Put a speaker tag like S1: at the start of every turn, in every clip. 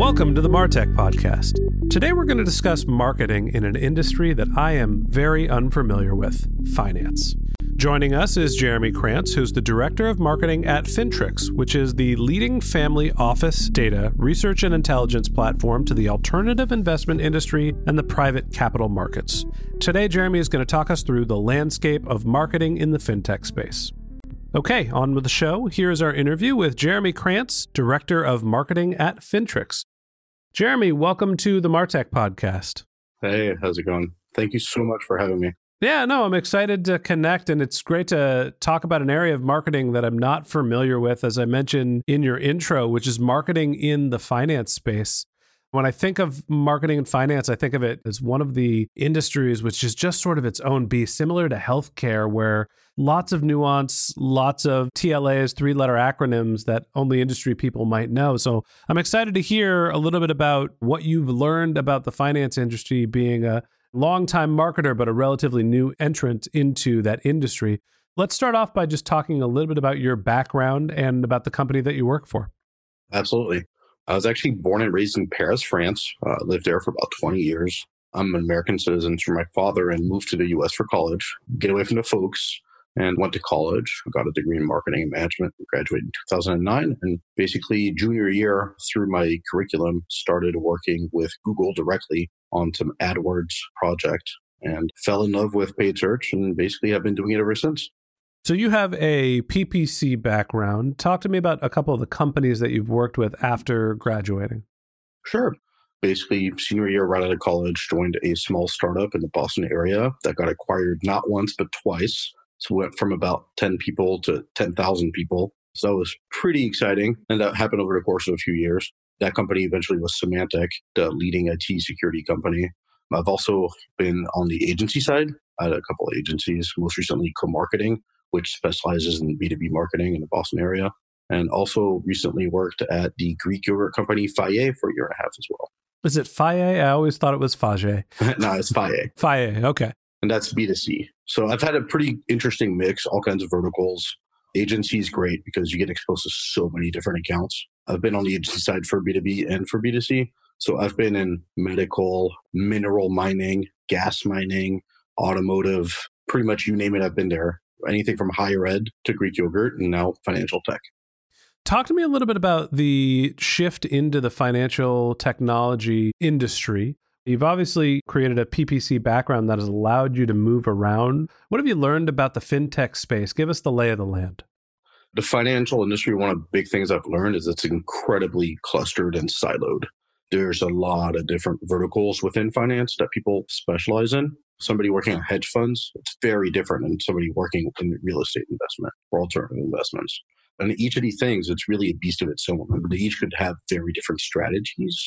S1: Welcome to the Martech Podcast. Today we're going to discuss marketing in an industry that I am very unfamiliar with finance. Joining us is Jeremy Krantz, who's the Director of Marketing at Fintrx, which is the leading family office data, research, and intelligence platform to the alternative investment industry and the private capital markets. Today, Jeremy is going to talk us through the landscape of marketing in the fintech space. Okay, on with the show. Here's our interview with Jeremy Krantz, Director of Marketing at Fintrx. Jeremy, welcome to the Martech podcast.
S2: Hey, how's it going? Thank you so much for having me.
S1: Yeah, no, I'm excited to connect, and it's great to talk about an area of marketing that I'm not familiar with, as I mentioned in your intro, which is marketing in the finance space. When I think of marketing and finance, I think of it as one of the industries which is just sort of its own beast, similar to healthcare, where lots of nuance, lots of TLAs, three letter acronyms that only industry people might know. So I'm excited to hear a little bit about what you've learned about the finance industry being a longtime marketer, but a relatively new entrant into that industry. Let's start off by just talking a little bit about your background and about the company that you work for.
S2: Absolutely. I was actually born and raised in Paris, France. Uh, lived there for about 20 years. I'm an American citizen through my father and moved to the US for college, get away from the folks, and went to college. Got a degree in marketing and management, graduated in 2009. And basically, junior year through my curriculum, started working with Google directly on some AdWords project and fell in love with paid search and basically have been doing it ever since.
S1: So you have a PPC background. Talk to me about a couple of the companies that you've worked with after graduating.
S2: Sure. Basically, senior year right out of college, joined a small startup in the Boston area that got acquired not once but twice. So went from about 10 people to 10,000 people. So that was pretty exciting. And that happened over the course of a few years. That company eventually was Symantec, the leading IT security company. I've also been on the agency side at a couple of agencies, most recently KoMarketing, which specializes in B2B marketing in the Boston area. And also recently worked at the Greek yogurt company Fage for a year and a half as well.
S1: Is it Faye? I always thought it was Fage.
S2: no, it's Fage.
S1: Faye, okay.
S2: And that's B2C. So I've had a pretty interesting mix, all kinds of verticals. Agency is great because you get exposed to so many different accounts. I've been on the agency side for B2B and for B2C. So I've been in medical, mineral mining, gas mining, automotive, pretty much you name it, I've been there anything from higher ed to Greek yogurt and now financial tech.
S1: Talk to me a little bit about the shift into the financial technology industry. You've obviously created a PPC background that has allowed you to move around. What have you learned about the fintech space? Give us the lay of the land.
S2: The financial industry, one of the big things I've learned is it's incredibly clustered and siloed. There's a lot of different verticals within finance that people specialize in somebody working on hedge funds, it's very different than somebody working in real estate investment or alternative investments. And each of these things, it's really a beast of its own. They each could have very different strategies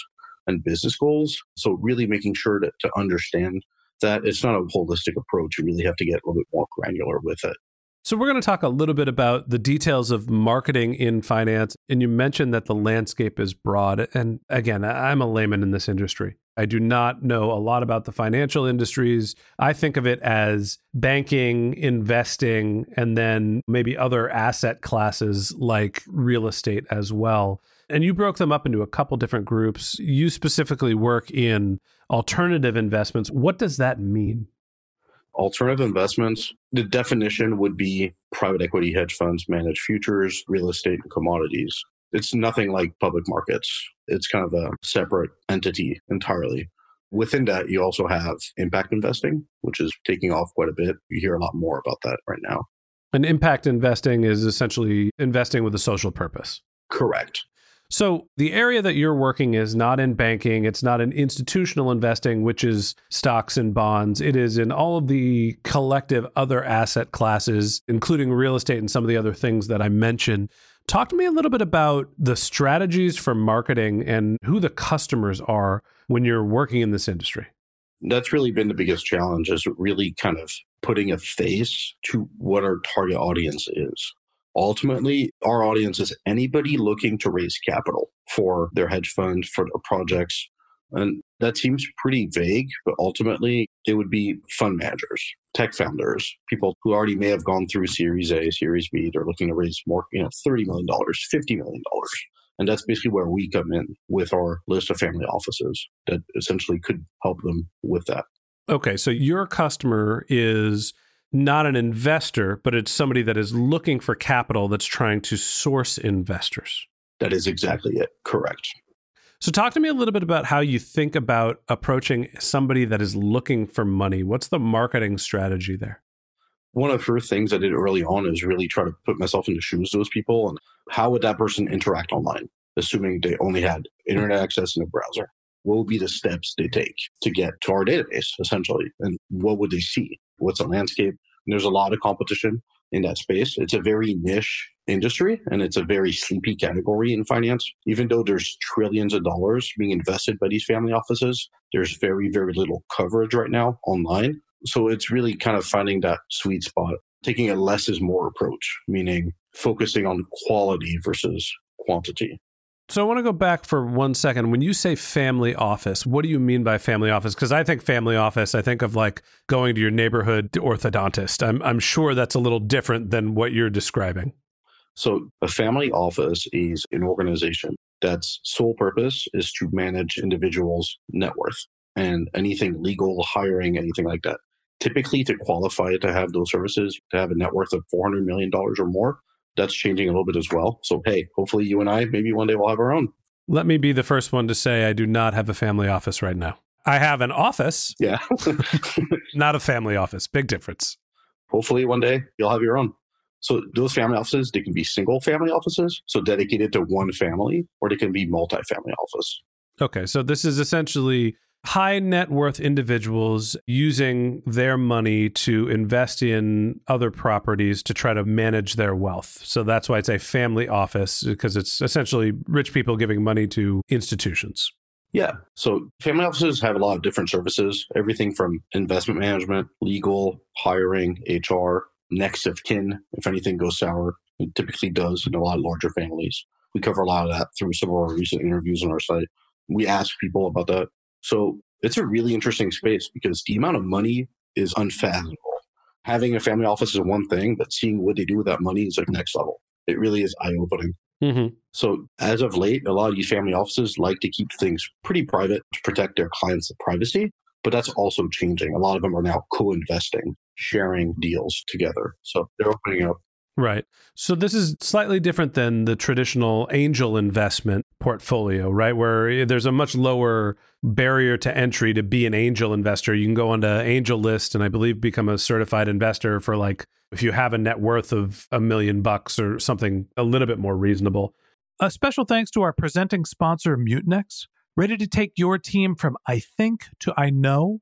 S2: and business goals. So really making sure to, to understand that it's not a holistic approach. You really have to get a little bit more granular with it.
S1: So, we're going to talk a little bit about the details of marketing in finance. And you mentioned that the landscape is broad. And again, I'm a layman in this industry. I do not know a lot about the financial industries. I think of it as banking, investing, and then maybe other asset classes like real estate as well. And you broke them up into a couple different groups. You specifically work in alternative investments. What does that mean?
S2: Alternative investments, the definition would be private equity hedge funds manage futures, real estate, and commodities. It's nothing like public markets. It's kind of a separate entity entirely. Within that, you also have impact investing, which is taking off quite a bit. You hear a lot more about that right now.
S1: And impact investing is essentially investing with a social purpose.
S2: Correct.
S1: So, the area that you're working is not in banking, it's not in institutional investing, which is stocks and bonds. It is in all of the collective other asset classes, including real estate and some of the other things that I mentioned. Talk to me a little bit about the strategies for marketing and who the customers are when you're working in this industry.
S2: That's really been the biggest challenge is really kind of putting a face to what our target audience is. Ultimately, our audience is anybody looking to raise capital for their hedge fund, for their projects. And that seems pretty vague, but ultimately it would be fund managers, tech founders, people who already may have gone through Series A, Series B. They're looking to raise more, you know, $30 million, $50 million. And that's basically where we come in with our list of family offices that essentially could help them with that.
S1: Okay. So your customer is not an investor, but it's somebody that is looking for capital that's trying to source investors.
S2: That is exactly it. Correct.
S1: So, talk to me a little bit about how you think about approaching somebody that is looking for money. What's the marketing strategy there?
S2: One of the first things I did early on is really try to put myself in the shoes of those people and how would that person interact online, assuming they only had internet access and a browser? What would be the steps they take to get to our database, essentially? And what would they see? What's the landscape? And there's a lot of competition in that space. It's a very niche industry and it's a very sleepy category in finance. Even though there's trillions of dollars being invested by these family offices, there's very, very little coverage right now online. So it's really kind of finding that sweet spot, taking a less is more approach, meaning focusing on quality versus quantity.
S1: So I want to go back for one second. When you say family office, what do you mean by family office? Because I think family office, I think of like going to your neighborhood orthodontist. I'm, I'm sure that's a little different than what you're describing.
S2: So a family office is an organization that's sole purpose is to manage individuals' net worth and anything legal, hiring, anything like that. Typically, to qualify to have those services, to have a net worth of $400 million or more, that's changing a little bit as well. So, hey, hopefully you and I, maybe one day we'll have our own.
S1: Let me be the first one to say I do not have a family office right now. I have an office.
S2: Yeah.
S1: not a family office. Big difference.
S2: Hopefully one day you'll have your own. So those family offices, they can be single family offices, so dedicated to one family, or they can be multi-family office.
S1: Okay, so this is essentially high net worth individuals using their money to invest in other properties to try to manage their wealth. So that's why it's a family office because it's essentially rich people giving money to institutions.
S2: Yeah. So family offices have a lot of different services, everything from investment management, legal, hiring, HR, next of kin, if anything goes sour. It typically does in a lot of larger families. We cover a lot of that through some of our recent interviews on our site. We ask people about that so it's a really interesting space because the amount of money is unfathomable. Having a family office is one thing, but seeing what they do with that money is like next level. It really is eye opening. Mm-hmm. So as of late, a lot of these family offices like to keep things pretty private to protect their clients' privacy, but that's also changing. A lot of them are now co-investing, sharing deals together. So they're opening up
S1: Right. So this is slightly different than the traditional angel investment portfolio, right? Where eh, there's a much lower barrier to entry to be an angel investor. You can go onto AngelList and I believe become a certified investor for like if you have a net worth of a million bucks or something a little bit more reasonable. A special thanks to our presenting sponsor Mutinex, ready to take your team from I think to I know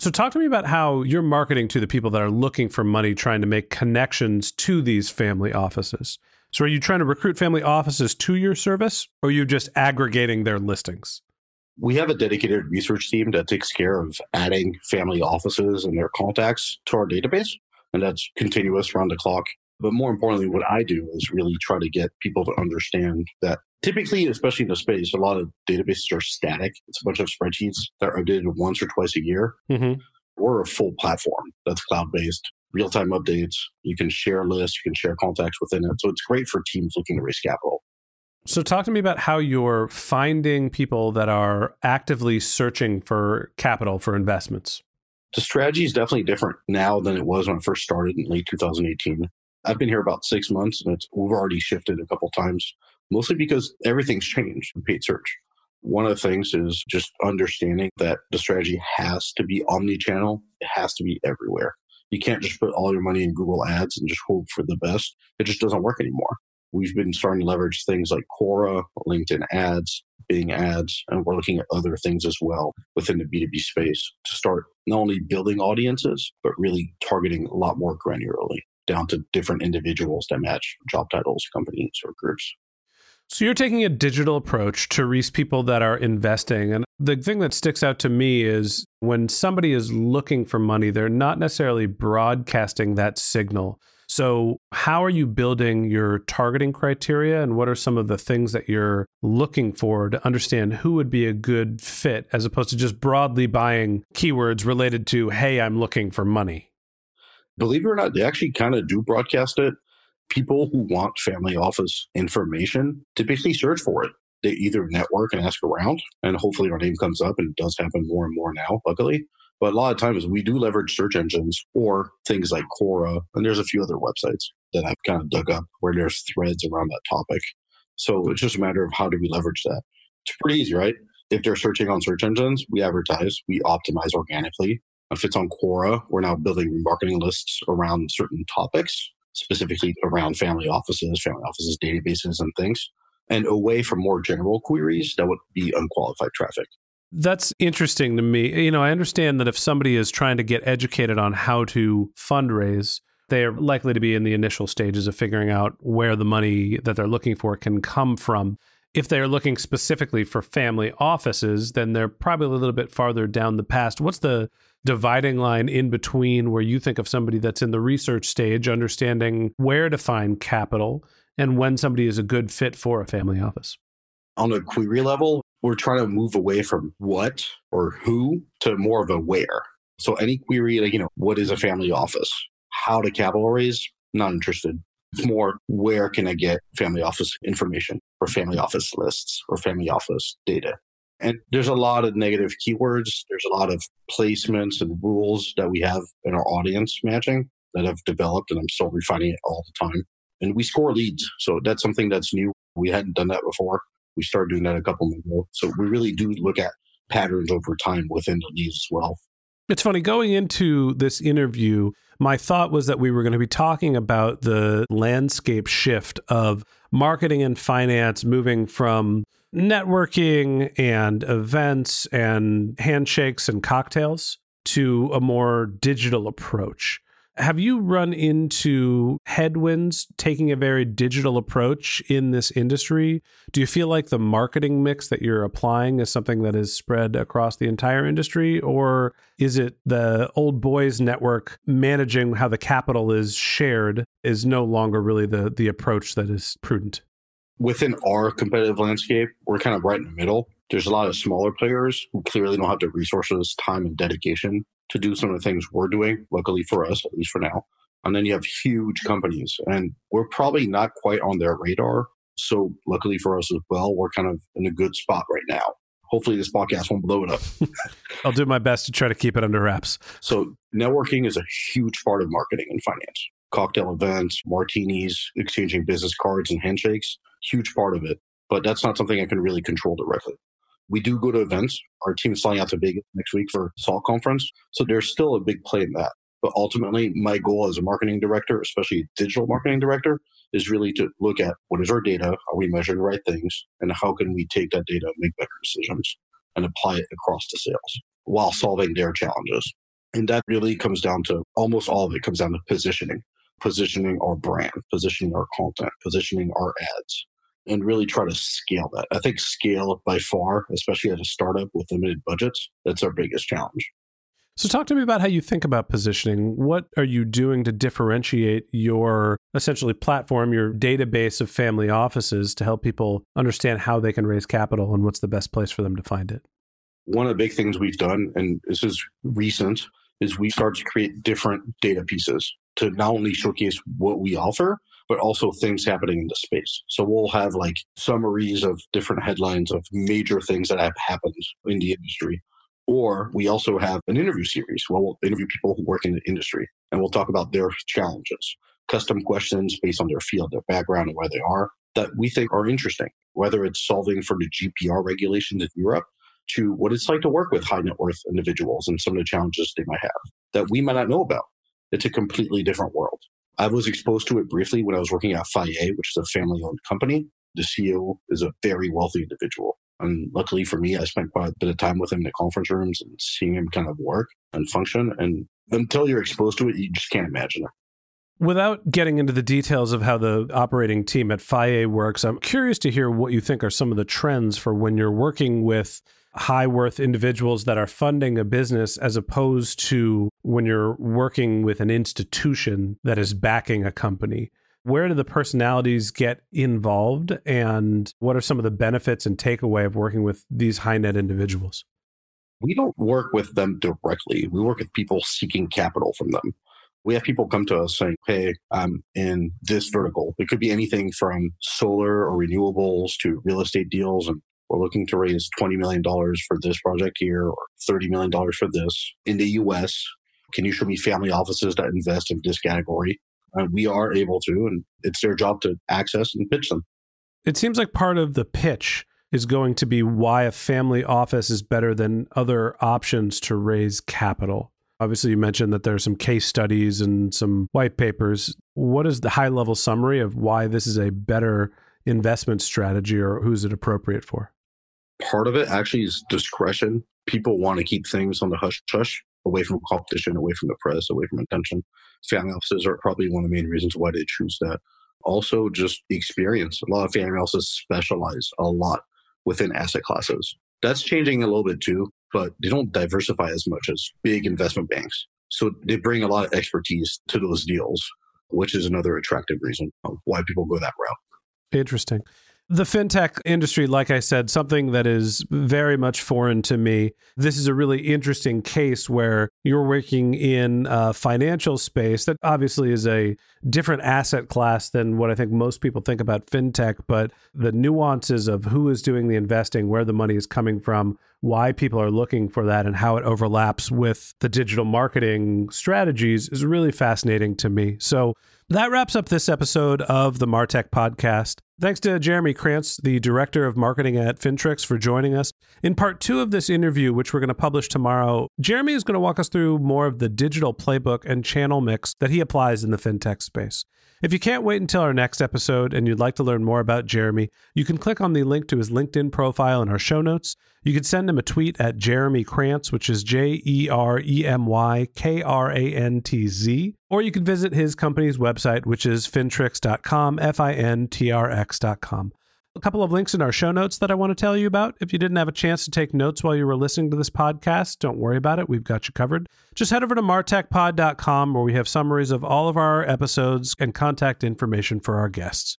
S1: So, talk to me about how you're marketing to the people that are looking for money, trying to make connections to these family offices. So, are you trying to recruit family offices to your service, or are you just aggregating their listings?
S2: We have a dedicated research team that takes care of adding family offices and their contacts to our database, and that's continuous around the clock. But more importantly, what I do is really try to get people to understand that typically, especially in the space, a lot of databases are static. It's a bunch of spreadsheets that are updated once or twice a year.
S1: Mm-hmm.
S2: We're a full platform that's cloud based, real time updates. You can share lists, you can share contacts within it. So it's great for teams looking to raise capital.
S1: So, talk to me about how you're finding people that are actively searching for capital for investments.
S2: The strategy is definitely different now than it was when I first started in late 2018. I've been here about six months and it's, we've already shifted a couple times, mostly because everything's changed in paid search. One of the things is just understanding that the strategy has to be omni-channel. It has to be everywhere. You can't just put all your money in Google ads and just hope for the best. It just doesn't work anymore. We've been starting to leverage things like Quora, LinkedIn ads, Bing ads, and we're looking at other things as well within the B2B space to start not only building audiences, but really targeting a lot more granularly down to different individuals that match job titles, companies, or groups.
S1: So you're taking a digital approach to reach people that are investing. And the thing that sticks out to me is when somebody is looking for money, they're not necessarily broadcasting that signal. So, how are you building your targeting criteria and what are some of the things that you're looking for to understand who would be a good fit as opposed to just broadly buying keywords related to, hey, I'm looking for money?
S2: Believe it or not, they actually kind of do broadcast it. People who want family office information typically search for it. They either network and ask around, and hopefully our name comes up, and it does happen more and more now, luckily. But a lot of times we do leverage search engines or things like Quora, and there's a few other websites that I've kind of dug up where there's threads around that topic. So it's just a matter of how do we leverage that. It's pretty easy, right? If they're searching on search engines, we advertise, we optimize organically. If it's on Quora, we're now building marketing lists around certain topics, specifically around family offices, family offices databases, and things, and away from more general queries that would be unqualified traffic.
S1: That's interesting to me. You know, I understand that if somebody is trying to get educated on how to fundraise, they are likely to be in the initial stages of figuring out where the money that they're looking for can come from. If they're looking specifically for family offices, then they're probably a little bit farther down the past. What's the dividing line in between where you think of somebody that's in the research stage, understanding where to find capital and when somebody is a good fit for a family office?
S2: On a query level, we're trying to move away from what or who to more of a where. So any query, like, you know, what is a family office? How to capital raise? Not interested. It's more where can I get family office information or family office lists or family office data? And there's a lot of negative keywords. There's a lot of placements and rules that we have in our audience matching that I've developed and I'm still refining it all the time. And we score leads. So that's something that's new. We hadn't done that before. We started doing that a couple months ago. So we really do look at patterns over time within the leads as well.
S1: It's funny going into this interview, my thought was that we were going to be talking about the landscape shift of marketing and finance moving from networking and events and handshakes and cocktails to a more digital approach. Have you run into headwinds taking a very digital approach in this industry? Do you feel like the marketing mix that you're applying is something that is spread across the entire industry? Or is it the old boys network managing how the capital is shared is no longer really the, the approach that is prudent?
S2: Within our competitive landscape, we're kind of right in the middle. There's a lot of smaller players who clearly don't have the resources, time, and dedication to do some of the things we're doing, luckily for us, at least for now. And then you have huge mm-hmm. companies, and we're probably not quite on their radar. So, luckily for us as well, we're kind of in a good spot right now. Hopefully, this podcast won't blow it up.
S1: I'll do my best to try to keep it under wraps.
S2: So, networking is a huge part of marketing and finance. Cocktail events, martinis, exchanging business cards and handshakes, huge part of it. But that's not something I can really control directly. We do go to events. Our team is flying out to Vegas next week for SALT conference. So there's still a big play in that. But ultimately, my goal as a marketing director, especially digital marketing director, is really to look at what is our data, are we measuring the right things, and how can we take that data and make better decisions and apply it across the sales while solving their challenges. And that really comes down to almost all of it comes down to positioning, positioning our brand, positioning our content, positioning our ads, and really try to scale that. I think scale by far, especially as a startup with limited budgets, that's our biggest challenge.
S1: So, talk to me about how you think about positioning. What are you doing to differentiate your essentially platform, your database of family offices to help people understand how they can raise capital and what's the best place for them to find it?
S2: One of the big things we've done, and this is recent, is we started to create different data pieces to not only showcase what we offer, but also things happening in the space. So we'll have like summaries of different headlines of major things that have happened in the industry. Or we also have an interview series where we'll interview people who work in the industry and we'll talk about their challenges, custom questions based on their field, their background, and where they are that we think are interesting, whether it's solving for the GDPR regulations in Europe to what it's like to work with high net worth individuals and some of the challenges they might have that we might not know about. It's a completely different world. I was exposed to it briefly when I was working at Fage, which is a family owned company. The CEO is a very wealthy individual. And luckily for me, I spent quite a bit of time with him in the conference rooms and seeing him kind of work and function. And until you're exposed to it, you just can't imagine it.
S1: Without getting into the details of how the operating team at Fage works, I'm curious to hear what you think are some of the trends for when you're working with high worth individuals that are funding a business as opposed to when you're working with an institution that is backing a company. Where do the personalities get involved and what are some of the benefits and takeaway of working with these high net individuals?
S2: We don't work with them directly. We work with people seeking capital from them. We have people come to us saying, Hey, I'm in this vertical. It could be anything from solar or renewables to real estate deals. And we're looking to raise $20 million for this project here or $30 million for this in the US. Can you show me family offices that invest in this category? And we are able to, and it's their job to access and pitch them.
S1: It seems like part of the pitch is going to be why a family office is better than other options to raise capital. Obviously, you mentioned that there are some case studies and some white papers. What is the high level summary of why this is a better investment strategy or who's it appropriate for?
S2: Part of it actually is discretion. People want to keep things on the hush hush, away from competition, away from the press, away from attention. Family offices are probably one of the main reasons why they choose that. Also, just experience. A lot of family offices specialize a lot within asset classes. That's changing a little bit too, but they don't diversify as much as big investment banks. So they bring a lot of expertise to those deals, which is another attractive reason why people go that route.
S1: Interesting. The fintech industry, like I said, something that is very much foreign to me. This is a really interesting case where you're working in a financial space that obviously is a different asset class than what I think most people think about fintech, but the nuances of who is doing the investing, where the money is coming from, why people are looking for that, and how it overlaps with the digital marketing strategies is really fascinating to me. So, that wraps up this episode of the Martech podcast. Thanks to Jeremy Krantz, the director of marketing at Fintrx, for joining us. In part two of this interview, which we're going to publish tomorrow, Jeremy is going to walk us through more of the digital playbook and channel mix that he applies in the fintech space. If you can't wait until our next episode and you'd like to learn more about Jeremy, you can click on the link to his LinkedIn profile in our show notes. You can send him a tweet at Jeremy Krantz, which is J E R E M Y K R A N T Z, or you can visit his company's website, which is fintrx.com, F I N T R X.com a couple of links in our show notes that I want to tell you about. If you didn't have a chance to take notes while you were listening to this podcast, don't worry about it. We've got you covered. Just head over to martechpod.com where we have summaries of all of our episodes and contact information for our guests.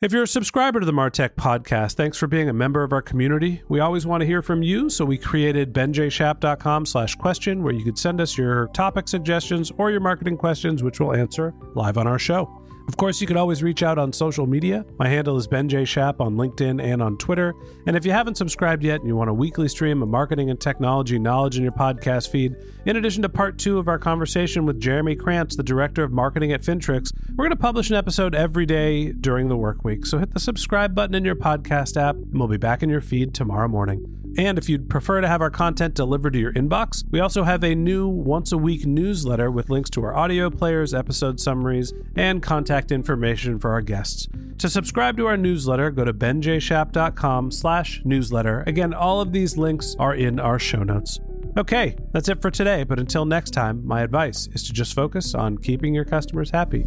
S1: If you're a subscriber to the Martech podcast, thanks for being a member of our community. We always want to hear from you, so we created benjshap.com slash question where you could send us your topic suggestions or your marketing questions, which we'll answer live on our show. Of course, you can always reach out on social media. My handle is Ben J. Shap on LinkedIn and on Twitter. And if you haven't subscribed yet and you want a weekly stream of marketing and technology knowledge in your podcast feed, in addition to part two of our conversation with Jeremy Krantz, the director of marketing at Fintrx, we're going to publish an episode every day during the work week. So hit the subscribe button in your podcast app, and we'll be back in your feed tomorrow morning. And if you'd prefer to have our content delivered to your inbox, we also have a new once a week newsletter with links to our audio players, episode summaries, and contact information for our guests. To subscribe to our newsletter, go to benjshap.com slash newsletter. Again, all of these links are in our show notes. Okay, that's it for today, but until next time, my advice is to just focus on keeping your customers happy.